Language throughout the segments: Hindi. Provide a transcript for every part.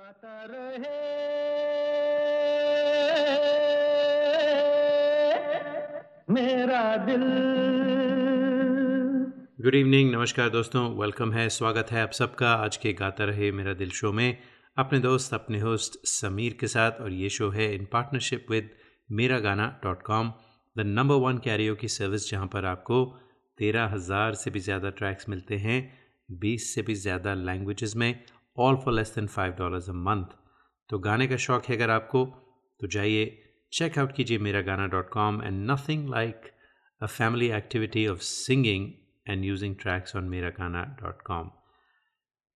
गाता रहे। मेरा दिल। गुड इवनिंग नमस्कार दोस्तों वेलकम है, स्वागत है आप सबका। आज के गाता रहे मेरा दिल शो में। अपने दोस्त, अपने होस्ट समीर के साथ और ये शो है इन partnership with Mera Gaana dot com the number one Cairo की सर्विस जहाँ पर आपको तेरह हज़ार से भी ज़्यादा ट्रैक्स मिलते हैं, बीस से भी ज़्यादा लैंग्वेजेस में all for less than five dollars a month तो गाने का शौक है अगर आपको तो जाइए चेकआउट कीजिए Mera Gaana dot com and nothing like a family activity of singing and using tracks on Mera Gaana dot com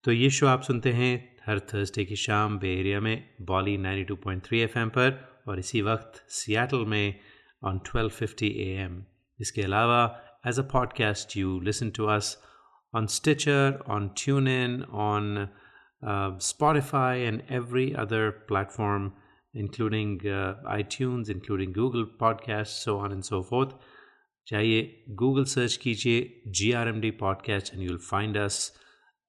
तो ये शो आप सुनते हैं हर थर्सडे की शाम बे एरिया में बॉली 92.3 एफएम पर और इसी वक्त सियाटल में ऑन 12:50 एएम इसके अलावा as a podcast you listen to us on Stitcher, on TuneIn, on uh, Spotify, and every other platform, including uh, iTunes, including Google Podcasts, so on and so forth. जाइए गूगल सर्च कीजिए G R M D podcast and you'll find us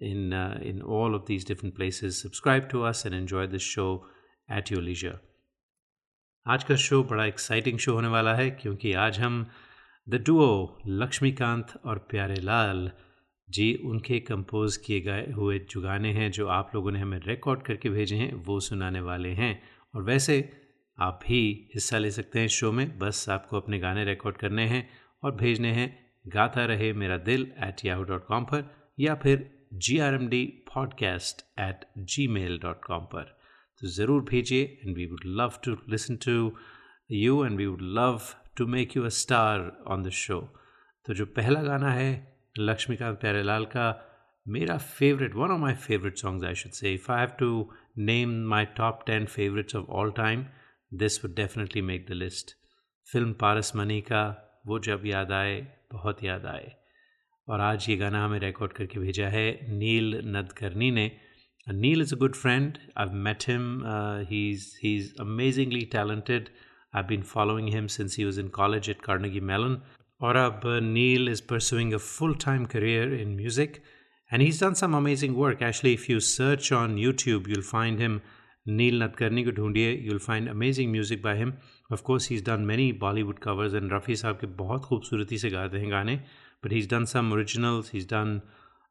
in in all of these different places subscribe to us and enjoy this show at your leisure आज का शो बड़ा एक्साइटिंग शो होने वाला है क्योंकि आज हम द डुओ लक्ष्मीकांत और प्यारे लाल जी, उनके कंपोज किए गए हुए जो गाने हैं, जो आप लोगों ने हमें रिकॉर्ड करके भेजे हैं, वो सुनाने वाले हैं। और वैसे आप भी हिस्सा ले सकते हैं शो में। बस आपको अपने गाने रिकॉर्ड करने हैं और भेजने हैं। गाता रहे मेरा दिल एट याहू डॉट कॉम पर या फिर G R M D podcast at gmail dot com पर। तो ज़रूर भेजिए and we would love to listen to you and we would love to make you a star on the show तो जो पहला गाना है लक्ष्मीकांत प्यारेलाल का मेरा favourite one of my favourite songs I should say if I have to name my top ten favourites of all time this would definitely make the list film Paras Mani का वो जब याद आए बहुत याद आए और आज ये गाना हमें रिकॉर्ड करके भेजा है नील नदकर्नी ने। Neil is a good friend I met him he is amazingly talented I been following him since he was in college at Carnegie Mellon और अब Neil is pursuing a full-time career in music and he's done some amazing work. Actually, if you search on YouTube, you'll find him Neil Nadkarni ko ढूंढिए you'll find amazing music by him. Of course, he's done many Bollywood covers and Rafi साहब के बहुत खूबसूरती से गाते हैं गाने but he's done some originals. He's done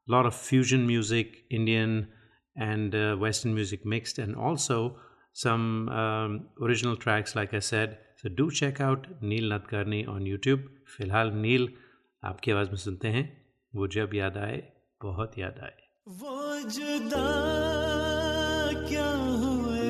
a lot of fusion music, Indian and uh, Western music mixed, and also some um, original tracks, like I said. So do check out Neil Nadkarni on YouTube. फ़िलहाल नील आपकी आवाज़ में सुनते हैं। वो जब याद आए, बहुत याद आए। वो जुदा क्या हुए?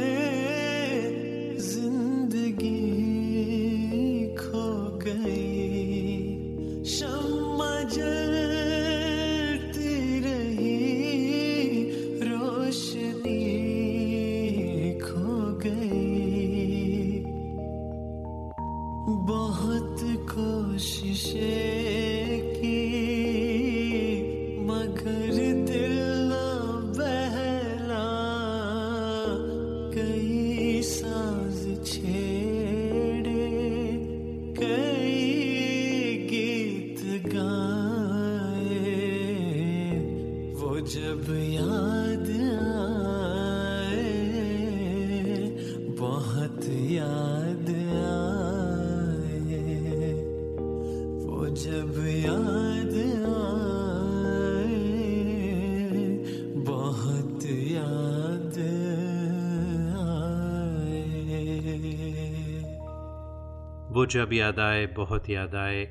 जब याद आए, बहुत याद आए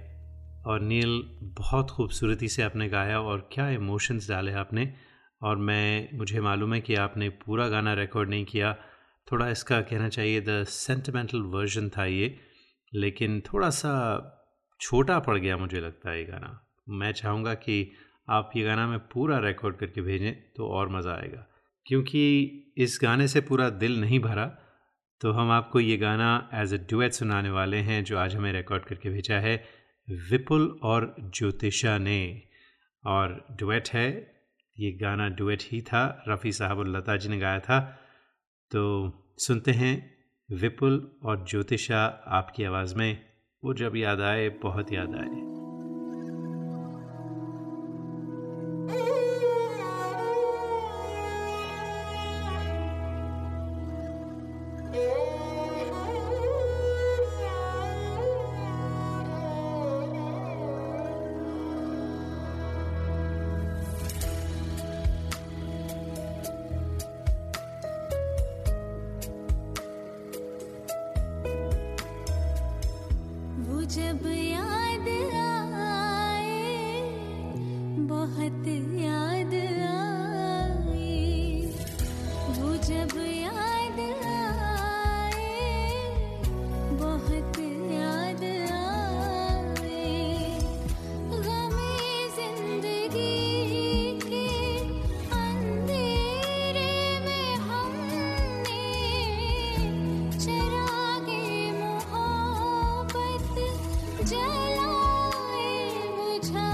और नील बहुत खूबसूरती से आपने गाया और क्या इमोशंस डाले आपने और मैं, मुझे मालूम है कि आपने पूरा गाना रिकॉर्ड नहीं किया। थोड़ा इसका कहना चाहिए द सेंटिमेंटल वर्जन था ये, लेकिन थोड़ा सा छोटा पड़ गया मुझे लगता है ये गाना। मैं चाहूँगा कि आप ये गाना मैं पूरा रिकॉर्ड करके भेजें तो और मज़ा आएगा, क्योंकि इस गाने से पूरा दिल नहीं भरा। तो हम आपको ये गाना एज ए डुएट सुनाने वाले हैं, जो आज हमें रिकॉर्ड करके भेजा है विपुल और ज्योतिषा ने। और डुएट है, ये गाना डुएट ही था, रफ़ी साहब और लता जी ने गाया था। तो सुनते हैं विपुल और ज्योतिषा आपकी आवाज़ में, वो जब याद आए, बहुत याद आए। tell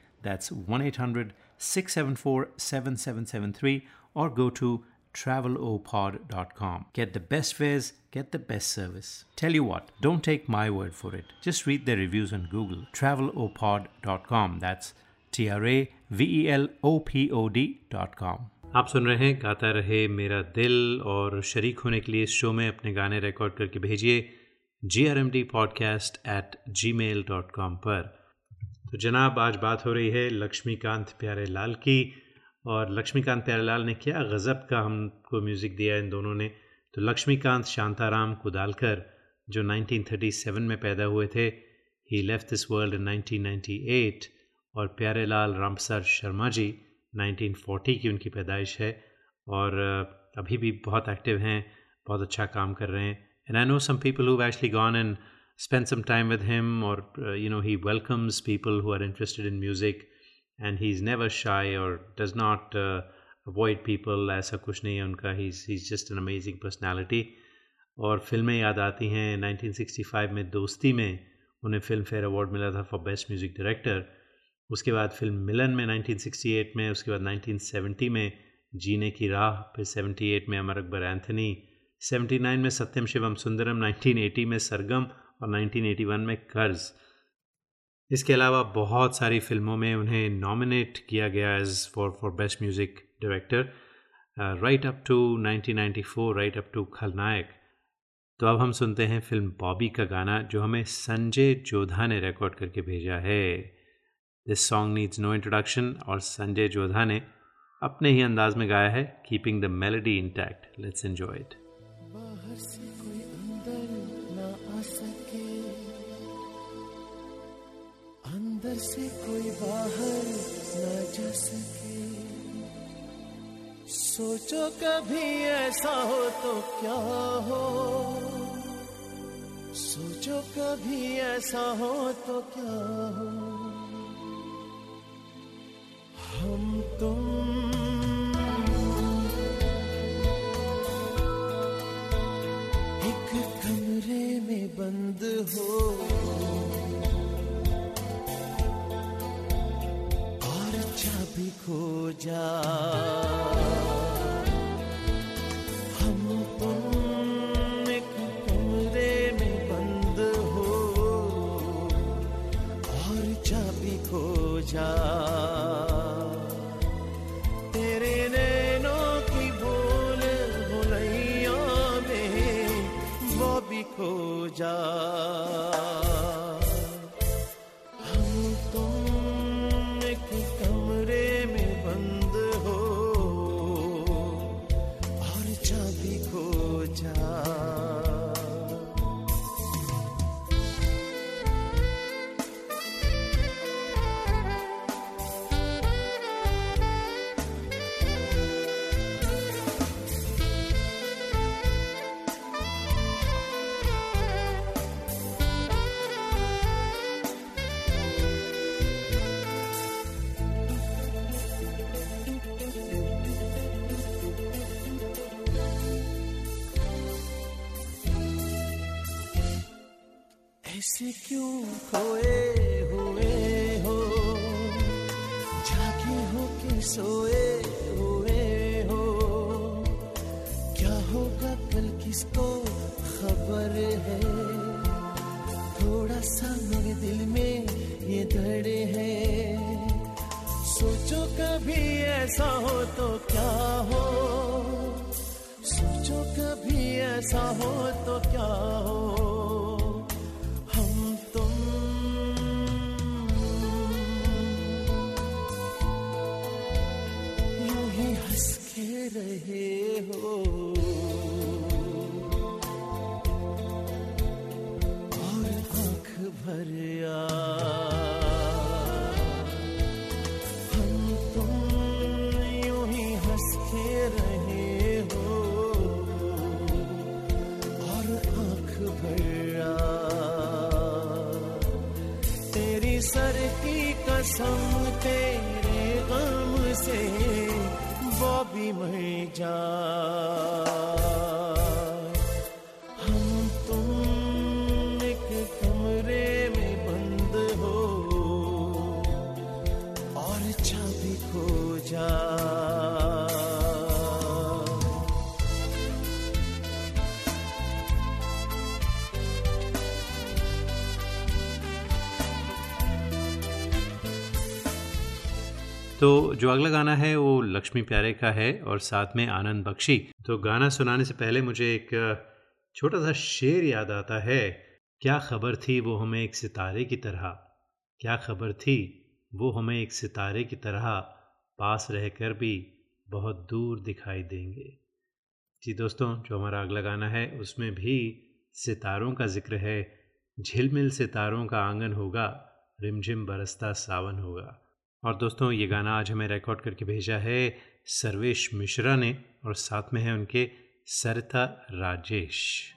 That's 1 800 674 7773 or go to travelopod.com. Get the best fares, get the best service. Tell you what, don't take my word for it. Just read their reviews on Google. Travelopod.com. That's T R A V E L O P O D.com. आप सुन रहे हैं गाता रहे मेरा दिल और शरीक होने के लिए इस शो में अपने गाने रिकॉर्ड करके भेजिए G R M D podcast at Gmail dot com पर तो जनाब, आज बात हो रही है लक्ष्मीकांत प्यारे लाल की और लक्ष्मीकांत प्यारे लाल ने क्या गज़ब का हमको म्यूज़िक दिया इन दोनों ने। तो लक्ष्मीकांत शांताराम कुदालकर, जो 1937 में पैदा हुए थे he left this world in 1998 और प्यारे लाल रामप्रसाद शर्मा जी 1940 की उनकी पैदाइश है और, अभी भी बहुत एक्टिव हैं, बहुत अच्छा काम कर रहे हैं। And I know some people who actually gone and spend some time with him or uh, you know he welcomes people who are interested in music and he's never shy or does not uh, avoid people ऐसा कुछ नहीं है उनका he's he's just an amazing personality और फ़िल्में याद आती हैं 1965 में दोस्ती में उन्हें फ़िल्म फेयर अवार्ड मिला था फॉर बेस्ट म्यूज़िक डायरेक्टर उसके बाद फ़िल्म मिलन में 1968 में उसके बाद 1970 में जीने की राह फिर 78 में अमर अकबर एंथनी 79 में सत्यम शिवम सुंदरम 1980 में सरगम और 1981 में कर्ज। इसके अलावा बहुत सारी फ़िल्मों में उन्हें नॉमिनेट किया गया as for for best music director right up to 1994 right up to Khalnayak. तो अब हम सुनते हैं फ़िल्म बॉबी का गाना जो हमें संजय जोधा ने रिकॉर्ड करके भेजा है। This song needs no introduction और संजय जोधा ने अपने ही अंदाज में गाया है keeping the melody intact let's enjoy it सके। अंदर से कोई बाहर ना जा सके। सोचो कभी ऐसा हो तो क्या हो? सोचो कभी ऐसा हो तो क्या हो? हम में बंद हो। और चाबी खो जा। जा क्यों खोए? रहे तो जो अगला गाना है, वो लक्ष्मी प्यारे का है और साथ में आनंद बख्शी। तो गाना सुनाने से पहले मुझे एक छोटा सा शेर याद आता है। क्या खबर थी वो हमें एक सितारे की तरह? क्या खबर थी वो हमें एक सितारे की तरह? पास रहकर भी बहुत दूर दिखाई देंगे। जी दोस्तों, जो हमारा अगला गाना है, उसमें भी सितारों का ज़िक्र है। झिलमिल सितारों का आँगन होगा, रिमझिम बरसता सावन होगा। और दोस्तों, ये गाना आज हमें रिकॉर्ड करके भेजा है सर्वेश मिश्रा ने और साथ में है उनके सरिता राजेश।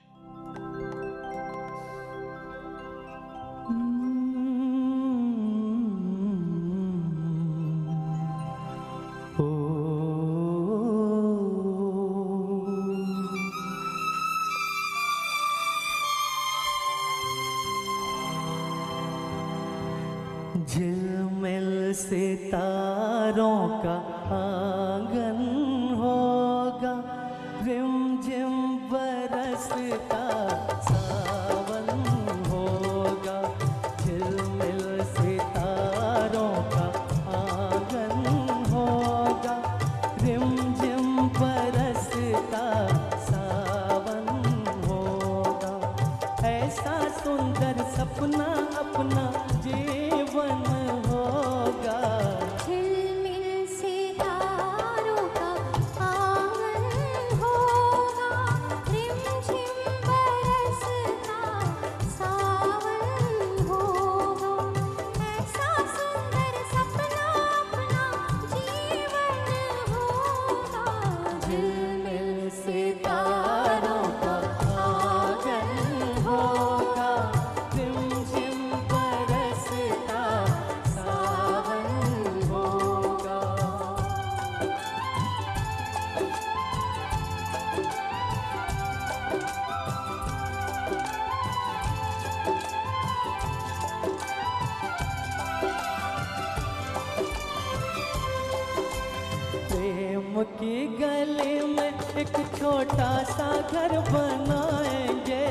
छोटा सा घर बनाएँगे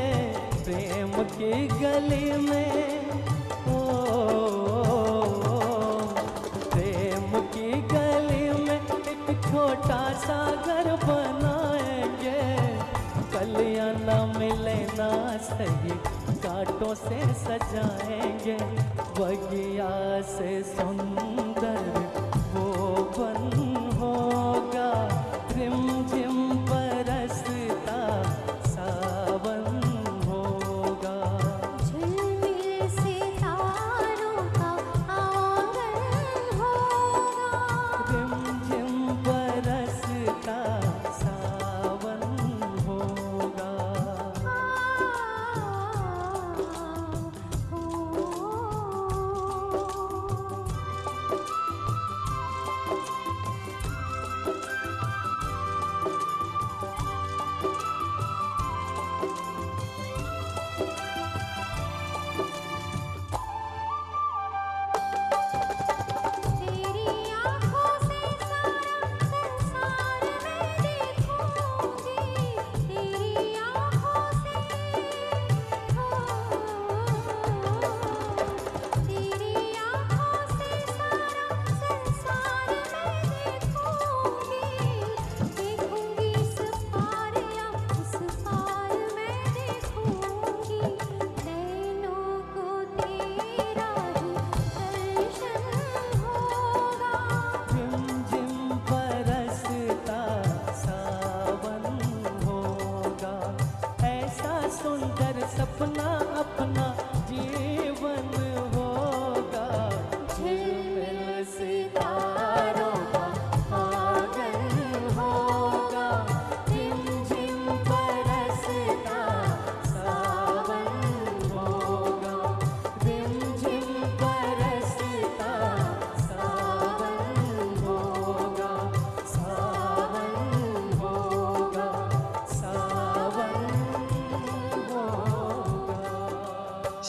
प्रेम की गली में। ओ, प्रेम की गली में एक छोटा सा घर बनाएँगे। कलियाँ न मिले ना सही कांटों से सजाएँगे। बगिया से सुंदर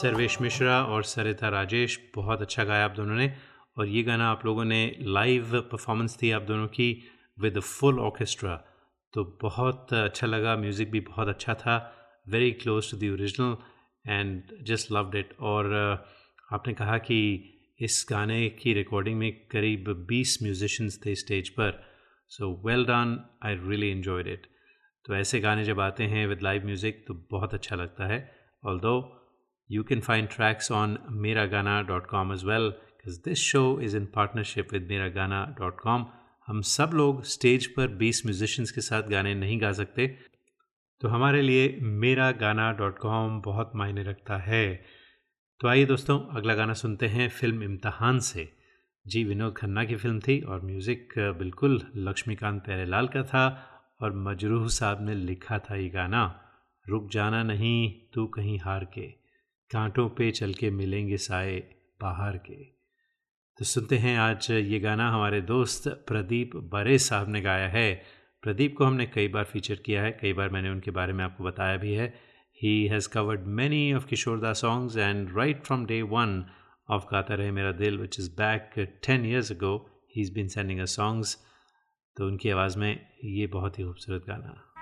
सर्वेश मिश्रा और सरिता राजेश बहुत अच्छा गाया आप दोनों ने। और ये गाना आप लोगों ने लाइव परफॉर्मेंस थी आप दोनों की विद फुल ऑर्केस्ट्रा तो बहुत अच्छा लगा म्यूज़िक भी बहुत अच्छा था very close to the original and just loved it और uh, आपने कहा कि इस गाने की रिकॉर्डिंग में करीब 20 म्यूजिशंस थे स्टेज पर। So well done I really enjoyed it तो ऐसे गाने जब आते हैं विद लाइव म्यूज़िक तो बहुत अच्छा लगता है। Although You can find tracks on miragana.com as well because this show is in partnership with miragana.com. हम सब लोग स्टेज पर 20 म्यूजिशियंस के साथ गाने नहीं गा सकते। तो हमारे लिए मेरा गाना डॉट कॉम बहुत मायने रखता है। तो आइए दोस्तों, अगला गाना सुनते हैं फ़िल्म इम्तहान से। जी, विनोद खन्ना की फ़िल्म थी और म्यूज़िक बिल्कुल लक्ष्मीकांत प्यारेलाल का था और मजरूह साहब ने लिखा था ये गाना, रुक जाना नहीं, तू कहीं हार के। कांटों पे चल के मिलेंगे साए बाहर के। तो सुनते हैं आज ये गाना हमारे दोस्त प्रदीप बरे साहब ने गाया है। प्रदीप को हमने कई बार फीचर किया है, कई बार मैंने उनके बारे में आपको बताया भी है। He has covered many of Kishoreda songs and right from day one of गाता रहे मेरा दिल which is back ten years ago he is been sending a songs तो उनकी आवाज़ में ये बहुत ही खूबसूरत गाना।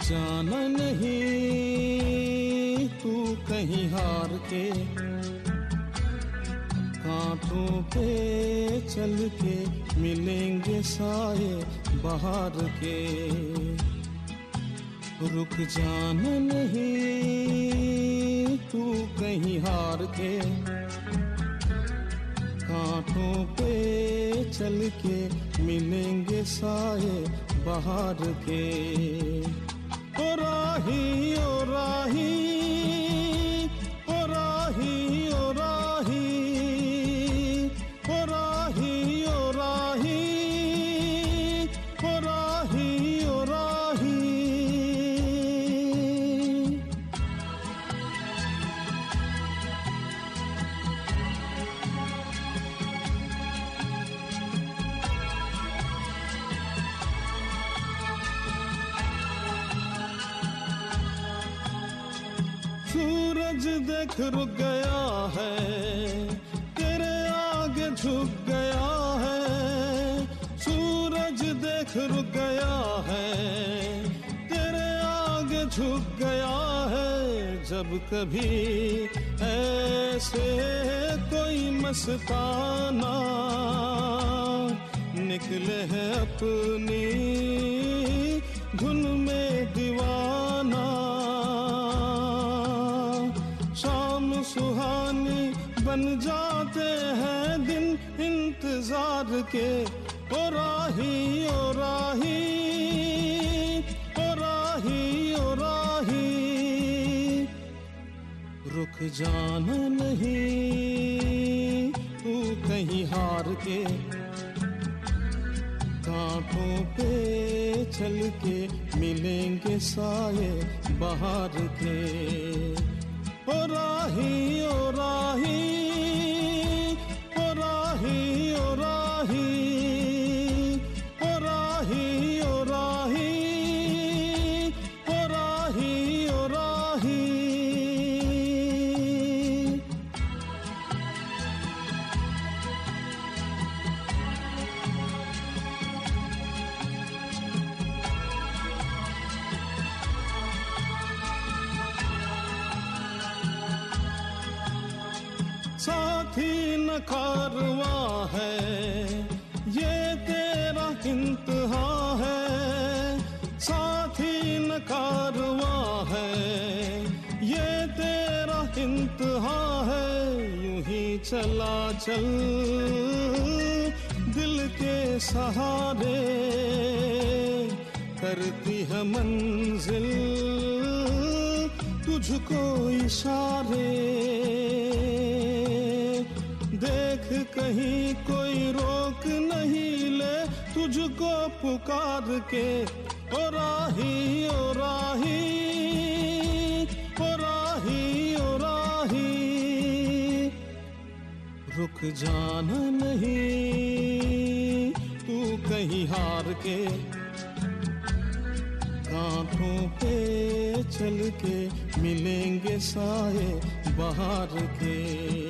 जाना नहीं, तू कहीं हार के कांटों पे चल के मिलेंगे साए बाहर के। रुक जाना नहीं, तू कहीं हार के कांटों पे चल के मिलेंगे साए बाहर के। सूरज देख रुक गया है, तेरे आगे झुक गया है, सूरज देख रुक गया है, तेरे आगे झुक गया है, जब कभी ऐसे कोई मस्ताना निकले है अपनी धुन में बन जाते हैं दिन इंतज़ार के। ओ राही ओ राही ओ राही ओ राही। रुक जाना नहीं, तू कहीं हार के। कांटों पे चल के मिलेंगे साए बाहर के। ও রাহি ও রাহি कारवा है, ये तेरा इंतहा है, साथी न कारवा है, ये तेरा इंतहा है, यूँ ही चला चल, दिल के सहारे करती है मंजिल, तुझको इशारे। कहीं कोई रोक नहीं ले तुझको पुकार के। ओ राही ओ राही ओ राही ओ राही। रुक जाना नहीं, तू कहीं हार के। कांटों पे चल के मिलेंगे साए बाहर के।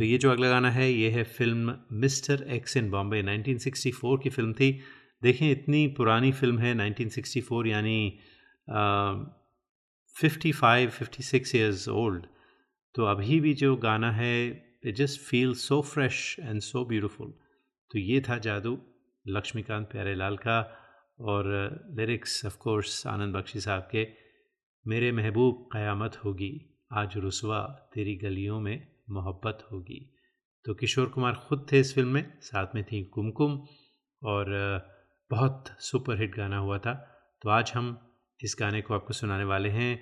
तो ये जो अगला गाना है, ये है film mister X in Bombay 1964 की फ़िल्म थी। देखें, इतनी पुरानी फ़िल्म है 1964 यानी fifty five fifty six years old तो अभी भी जो गाना है it just feel so fresh and so beautiful तो ये था जादू, लक्ष्मीकांत प्यारेलाल का, और lyrics of course Anand Bakshi sahab के। मेरे महबूब, क़यामत होगी, आज रुसवा तेरी गलियों में। मोहब्बत होगी। तो किशोर कुमार ख़ुद थे इस फ़िल्म में, साथ में थी कुमकुम और बहुत सुपर हिट गाना हुआ था। तो आज हम इस गाने को आपको सुनाने वाले हैं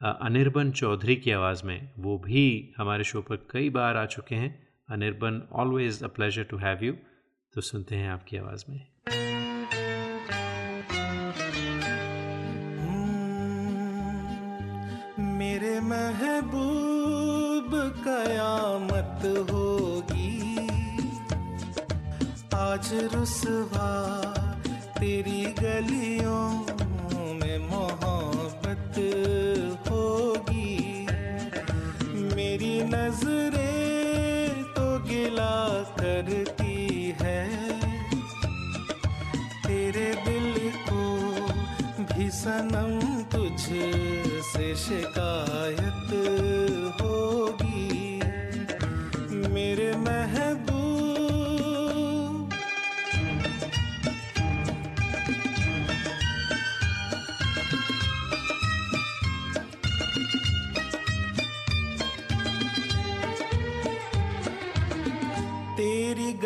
अनिर्बन चौधरी की आवाज़ में। वो भी हमारे शो पर कई बार आ चुके हैं। Anirban always a pleasure to have you तो सुनते हैं आपकी आवाज़ में। बात होगी। आज रुसवा तेरी गलियों में मोहब्बत होगी। मेरी नज़रें तो गिला करती है। तेरे दिल को भी सनम तुझ से शिकायत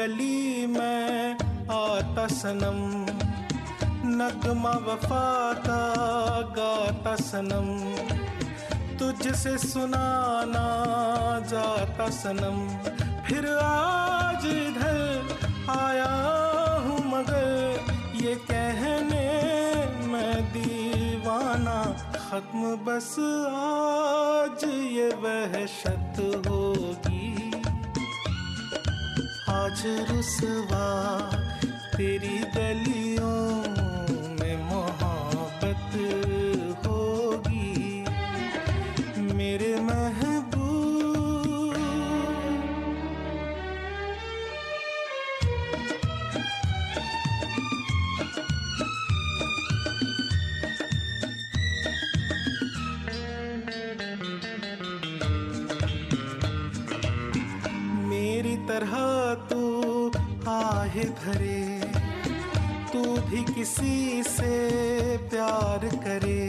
गली में आता सनम नगमा वफा का गाता सनम तुझसे सुनाना जाता सनम फिर आज इधर आया हूँ मगर ये कहने मैं दीवाना खत्म। बस आज ये वहशत होगी। आज रुसवा तेरी गलियों तरह तू आहे भरे तू भी किसी से प्यार करे,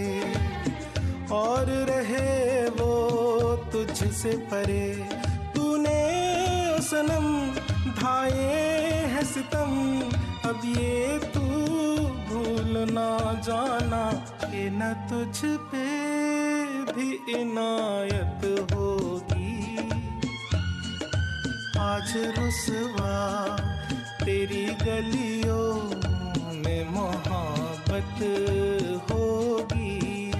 और रहे वो तुझसे परे। तूने सनम धाए है सितम, अब ये तू भूल ना जाना कि न तुझ पे भी इनायत होगी आज रुसवा तेरी गलियों में मोहब्बत होगी।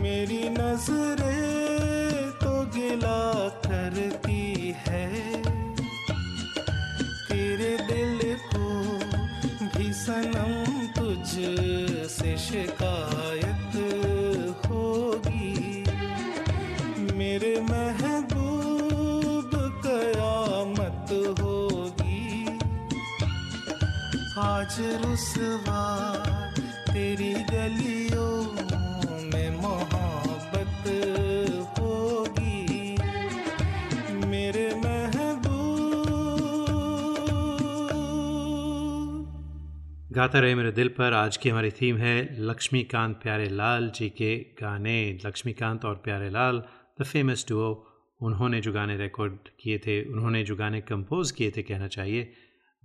मेरी नज़रें तो गिला करती है। तेरे दिल को भी सनम तुझ से शिकायत आज रुसवा तेरी गलियों में मोहब्बत होगी। मेरे महबूब। गाता रहे मेरे दिल पर, आज की हमारी थीम है लक्ष्मीकांत प्यारे लाल जी के गाने। लक्ष्मीकांत और प्यारे लाल द फ़ेमस डुओ उन्होंने जो गाने रिकॉर्ड किए थे, उन्होंने जो गाने कंपोज किए थे, कहना चाहिए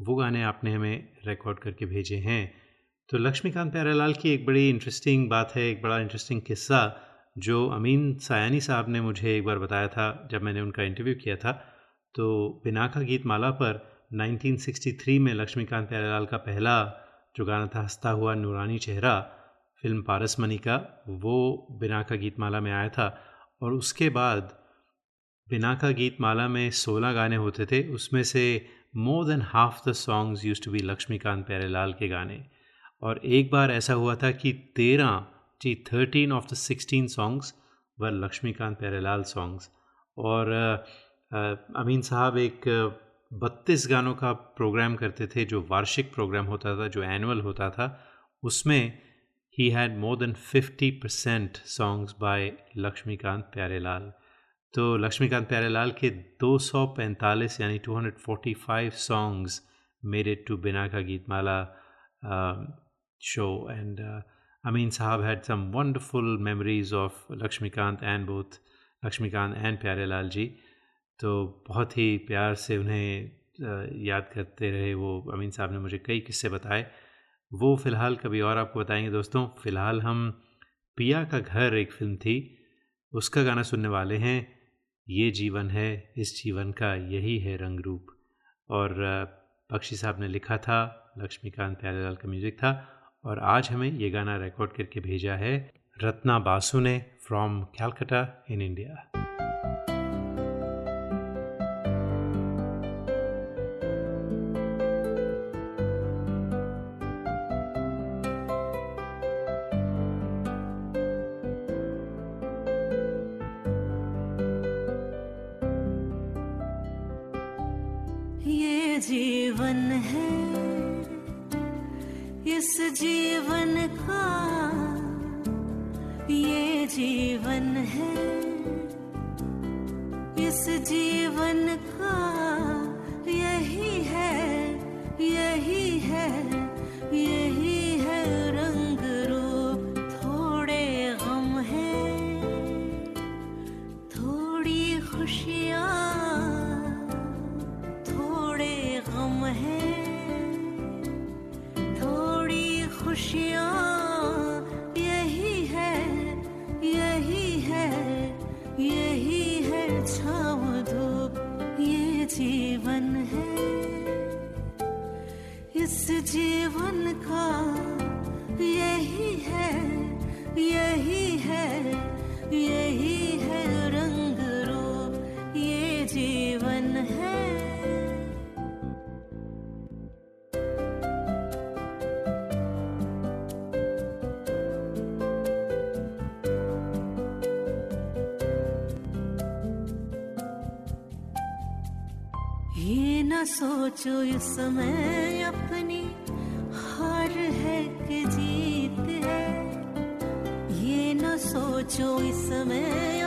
वो गाने आपने हमें रिकॉर्ड करके भेजे हैं। तो लक्ष्मीकांत प्यारे लाल की एक बड़ी इंटरेस्टिंग बात है, एक बड़ा इंटरेस्टिंग किस्सा, जो अमीन सायानी साहब ने मुझे एक बार बताया था जब मैंने उनका इंटरव्यू किया था। तो बिनाका गीत माला पर 1963 में लक्ष्मीकांत प्यारेलाल का पहला जो गाना था, हंसता हुआ नूरानी चेहरा, फ़िल्म पारस मनी का, वो बिनाका गीत माला में आया था। और उसके बाद बिनाका गीत माला में 16 गाने होते थे, उसमें से more than half the songs use to be Laxmikant Pyarelal के गाने और एक बार ऐसा हुआ था कि तेरह, जी thirteen of the sixteen songs were Laxmikant Pyarelal songs और अमीन साहब एक बत्तीस गानों का प्रोग्राम करते थे, जो वार्षिक प्रोग्राम होता था, जो एनुअल होता था, उसमें ही had more than fifty percent songs by Laxmikant Pyarelal तो लक्ष्मीकांत प्यारेलाल के 245 यानी 245 सॉन्ग्स मेड इट टू बिना का Geetmala show and Amin sahab had some wonderful memories of Laxmikant and both Laxmikant and Pyarelal ji. तो बहुत ही प्यार से उन्हें याद करते रहे वो अमीन साहब ने मुझे कई किस्से बताए। वो फ़िलहाल कभी और आपको बताएँगे दोस्तों। फ़िलहाल हम पिया का घर एक फ़िल्म थी, उसका गाना सुनने वाले हैं। ये जीवन है, इस जीवन का यही है रंग रूप और पक्षी बख्शी साहब ने लिखा था, लक्ष्मीकांत प्यारेलाल का म्यूज़िक था, और आज हमें ये गाना रिकॉर्ड करके भेजा है रत्ना बासु ने फ्रॉम कैलकटा इन इंडिया सोचो इस समय अपनी हार है कि जीत है। ये न सोचो इस समय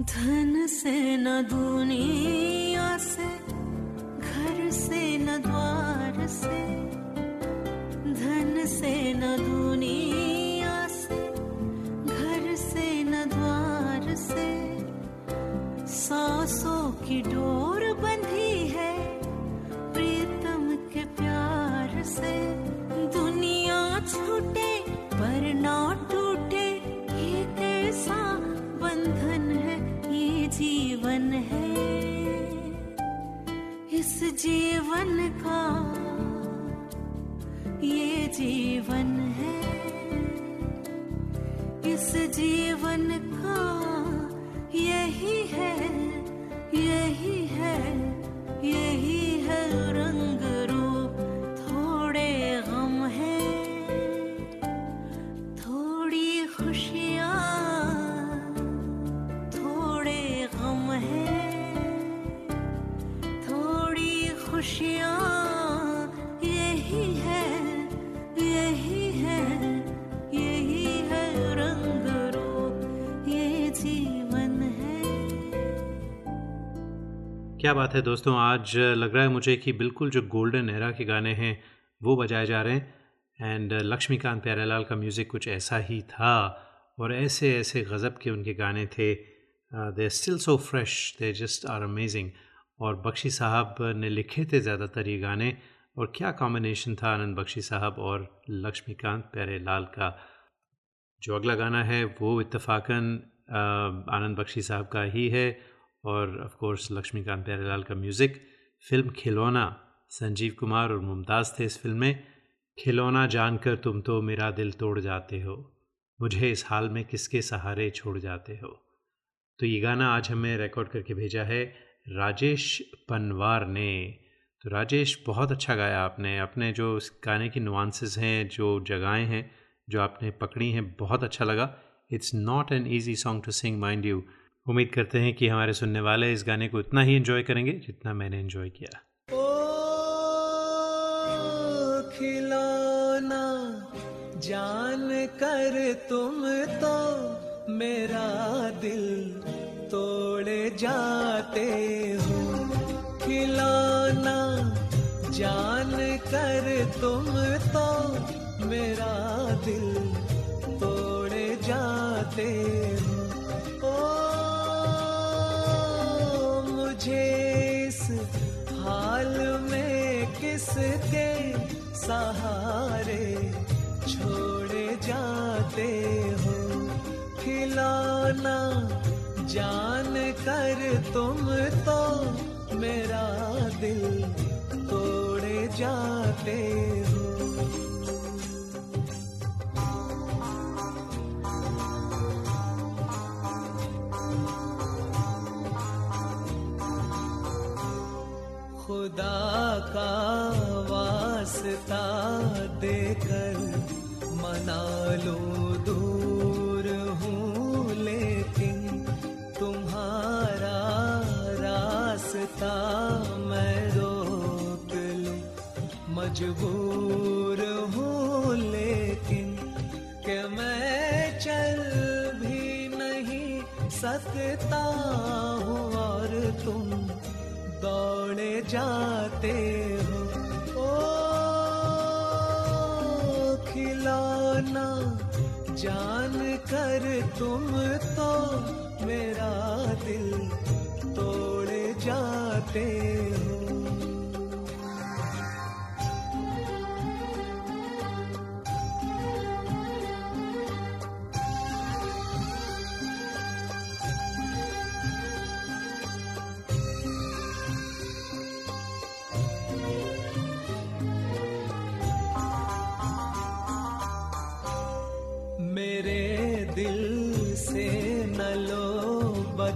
धन से न दुनिया से, घर से न द्वार से, धन से न दुनिया से, घर से न द्वार से, सांसों की डोर जीवन का ये जीवन है। इस जीवन का यही है यही क्या बात है दोस्तों? आज लग रहा है मुझे कि बिल्कुल जो गोल्डन एरा के गाने हैं, वो बजाए जा रहे हैं। एंड लक्ष्मीकांत प्यारेलाल का म्यूज़िक कुछ ऐसा ही था और ऐसे ऐसे गज़ब के उनके गाने थे। They still so fresh they just are amazing और बख्शी साहब ने लिखे थे ज़्यादातर ये गाने और क्या कॉम्बिनेशन था आनंद बख्शी साहब और लक्ष्मीकांत प्यारेलाल का। जो अगला गाना है वो इत्तेफाकन आनंद बख्शी साहब का ही है और ऑफ़ कोर्स लक्ष्मीकांत प्यारेलाल का म्यूज़िक फ़िल्म खिलौना। संजीव कुमार और मुमताज़ थे इस फ़िल्म में। खिलौना जानकर तुम तो मेरा दिल तोड़ जाते हो। मुझे इस हाल में किसके सहारे छोड़ जाते हो? तो ये गाना आज हमें रिकॉर्ड करके भेजा है राजेश पनवार ने। तो राजेश, बहुत अच्छा गाया आपने। अपने जो इस गाने की नुआंसेस हैं, जो जगहें हैं, जो आपने पकड़ी हैं, बहुत अच्छा लगा। It's not an easy song to sing mind you उम्मीद करते हैं कि हमारे सुनने वाले इस गाने को इतना ही इन्जॉय करेंगे जितना मैंने इन्जॉय किया। ओ खिलौना, जान कर तुम तो मेरा दिल तोड़े जाते हो। खिलौना, जान कर तुम तो मेरा दिल तोड़े जाते हो। हाल में किसके सहारे छोड़ जाते हो? खिलाना जान कर तुम तो मेरा दिल तोड़े जाते हो। का वास्ता देकर मना लो, दूर हूँ लेकिन तुम्हारा रास्ता मैं रोक लूँ। मजबूर हूँ लेकिन कि मैं चल भी नहीं सकता? जाते हो। ओ खिलाना जान कर तुम तो मेरा दिल तोड़ जाते हो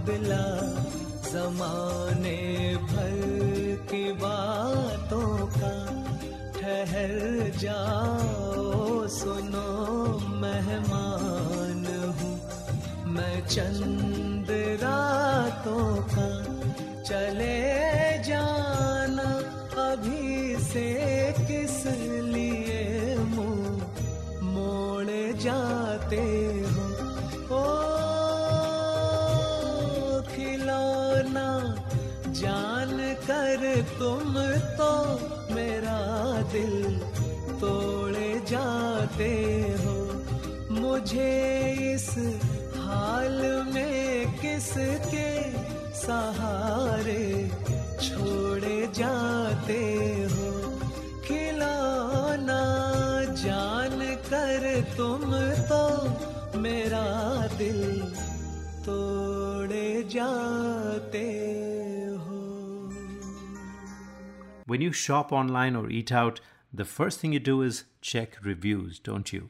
बदला जमाने भर की बातों का ठहर जाओ, सुनो, मेहमान हूँ। मैं चंद रातों का चले मुझे इस हाल में किसके सहारे छोड़े जाते हो खिलौना जान कर तुम तो मेरा दिल तोड़े जाते हो When you shop online or eat out, the first thing you do is check reviews, don't you?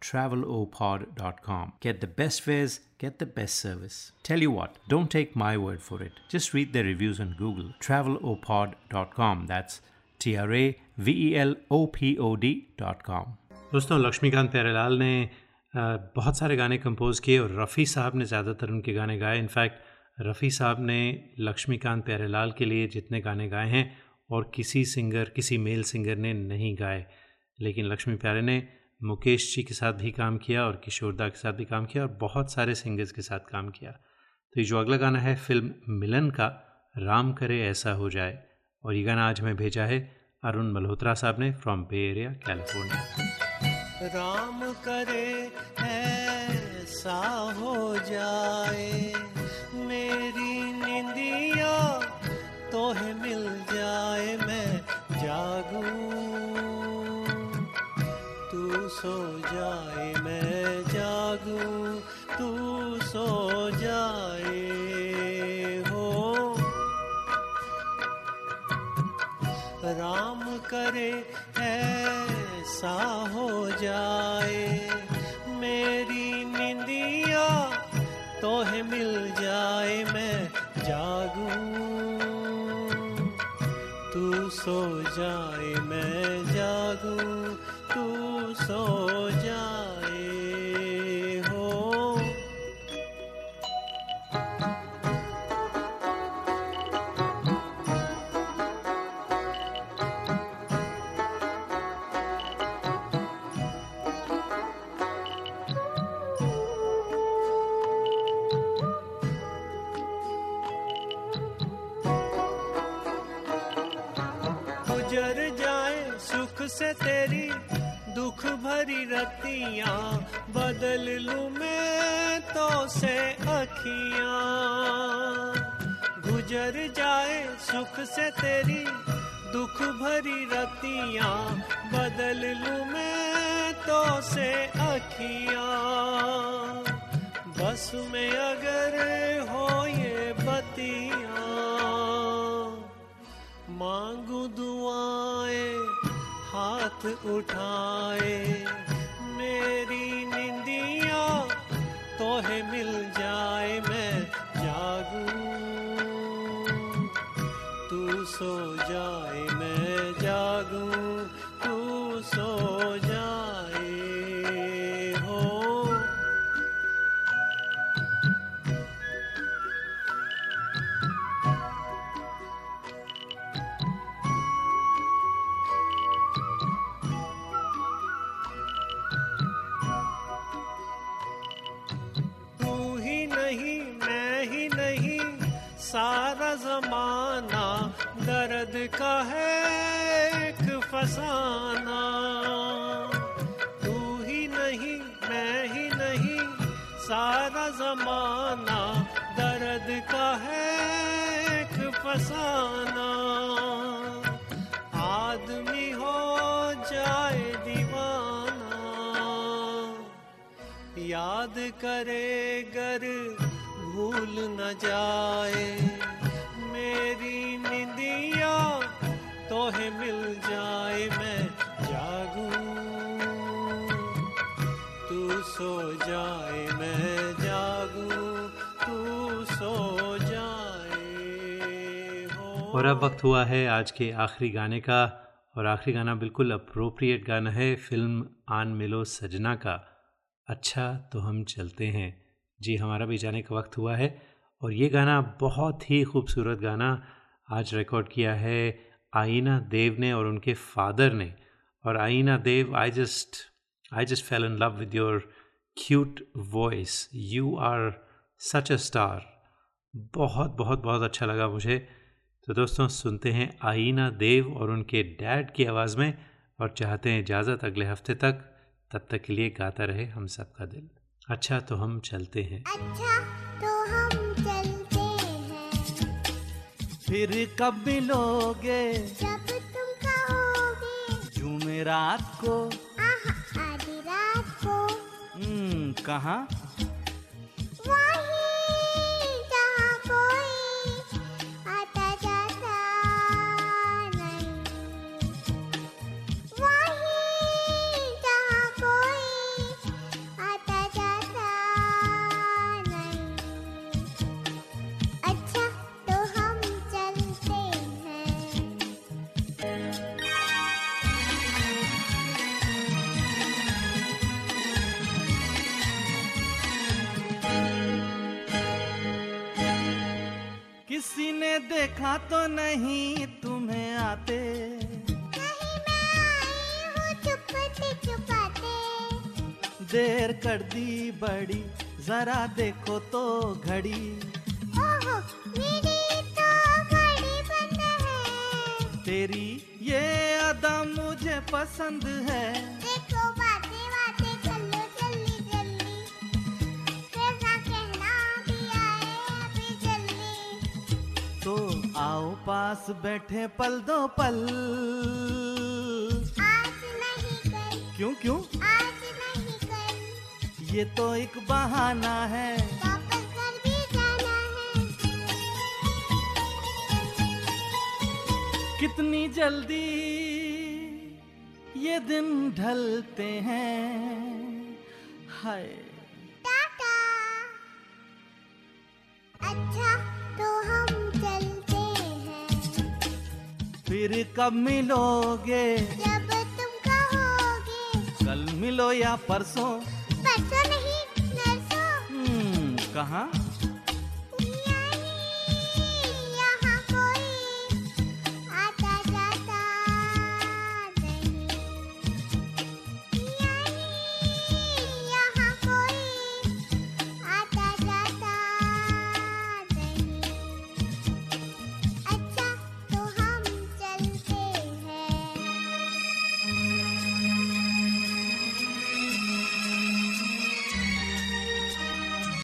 travelopod.com. Get the best fares, get the best service. Tell you what, don't take my word for it. Just read their reviews on Google. Travelopod.com. That's T R A V E L O P O D.com. दोस्तों लक्ष्मीकांत प्यारेलाल ने अ, बहुत सारे गाने कंपोज किए और रफ़ी साहब ने ज़्यादातर उनके गाने गाए इनफैक्ट रफ़ी साहब ने लक्ष्मीकांत प्यारेलाल के लिए जितने गाने गाए हैं और किसी सिंगर किसी मेल सिंगर ने नहीं गाए लेकिन लक्ष्मी प्यारे ने मुकेश जी के साथ भी काम किया और किशोरदा के साथ भी काम किया और बहुत सारे सिंगर्स के साथ काम किया। तो ये जो अगला गाना है, फ़िल्म मिलन का, राम करे ऐसा हो जाए। और ये गाना आज हमें भेजा है अरुण मल्होत्रा साहब ने from Bay Area California Ram करे ऐसा हो जाए, मेरी निंदिया तोहे मिल जाए, मैं जागूं। तू सो जाए, मैं जागूं, तू सो जाए, हो। राम करे, ऐसा हो जाए, मेरी निंदिया तोहे मिल जाए, मैं जागूं। तू सो जाए तू सो रतियाँ बदल लूँ मैं तो से अखियाँ। गुजर जाए सुख से तेरी, दुख भरी रतियाँ, बदल लूँ मैं तो से अखियाँ। बस में अगर हो ये बतियाँ, मांगू दुआएँ, हाथ उठाए। मेरी निंदिया तोहे मिल जाए, मैं जागू। तू सो जाए, मैं जागू। तू सो जाए है एक फसाना। तू ही नहीं, मैं ही नहीं, सारा जमाना दर्द का है एक फसाना। आदमी हो जाए दीवाना, याद करे गर भूल न जाए। तोहे मिल जाए, मैं जागू। तू सो जाए, मैं जागू। तू सो जाए और अब वक्त हुआ है आज के आखिरी गाने का, और आखिरी गाना बिल्कुल अप्रोप्रिएट गाना है फ़िल्म आन मिलो सजना का। अच्छा तो हम चलते हैं। जी, हमारा भी जाने का वक्त हुआ है, और ये गाना बहुत ही खूबसूरत गाना आज रिकॉर्ड किया है आईना देव ने और उनके फादर ने, और आईना देव I just I just fell in love with your cute voice you are such a star बहुत बहुत बहुत अच्छा लगा मुझे। तो दोस्तों, सुनते हैं आईना देव और उनके डैड की आवाज़ में, और चाहते हैं इजाज़त अगले हफ़्ते तक। तब तक के लिए गाता रहे हम सबका दिल। अच्छा तो हम चलते हैं। अच्छा। फिर कब मिलोगे? जब तुम कहोगे। जुमेरात को। आहा आधी रात को। हम्म, कहाँ? देखा तो नहीं तुम्हें आते। देर कर दी बड़ी, जरा देखो तो घड़ी। ओहो मेरी तो घड़ी बंद है तेरी ये अदा मुझे पसंद है। आओ पास बैठे पल दो पल। आज नहीं कल। क्यों क्यों? आज नहीं कल। ये तो एक बहाना है। वापस घर भी जाना है। कितनी जल्दी ये दिन ढलते हैं। हाय। कब मिलोगे? जब तुम कहोगे। कल मिलो या परसों? परसों नहीं नरसों। हम्म, कहाँ?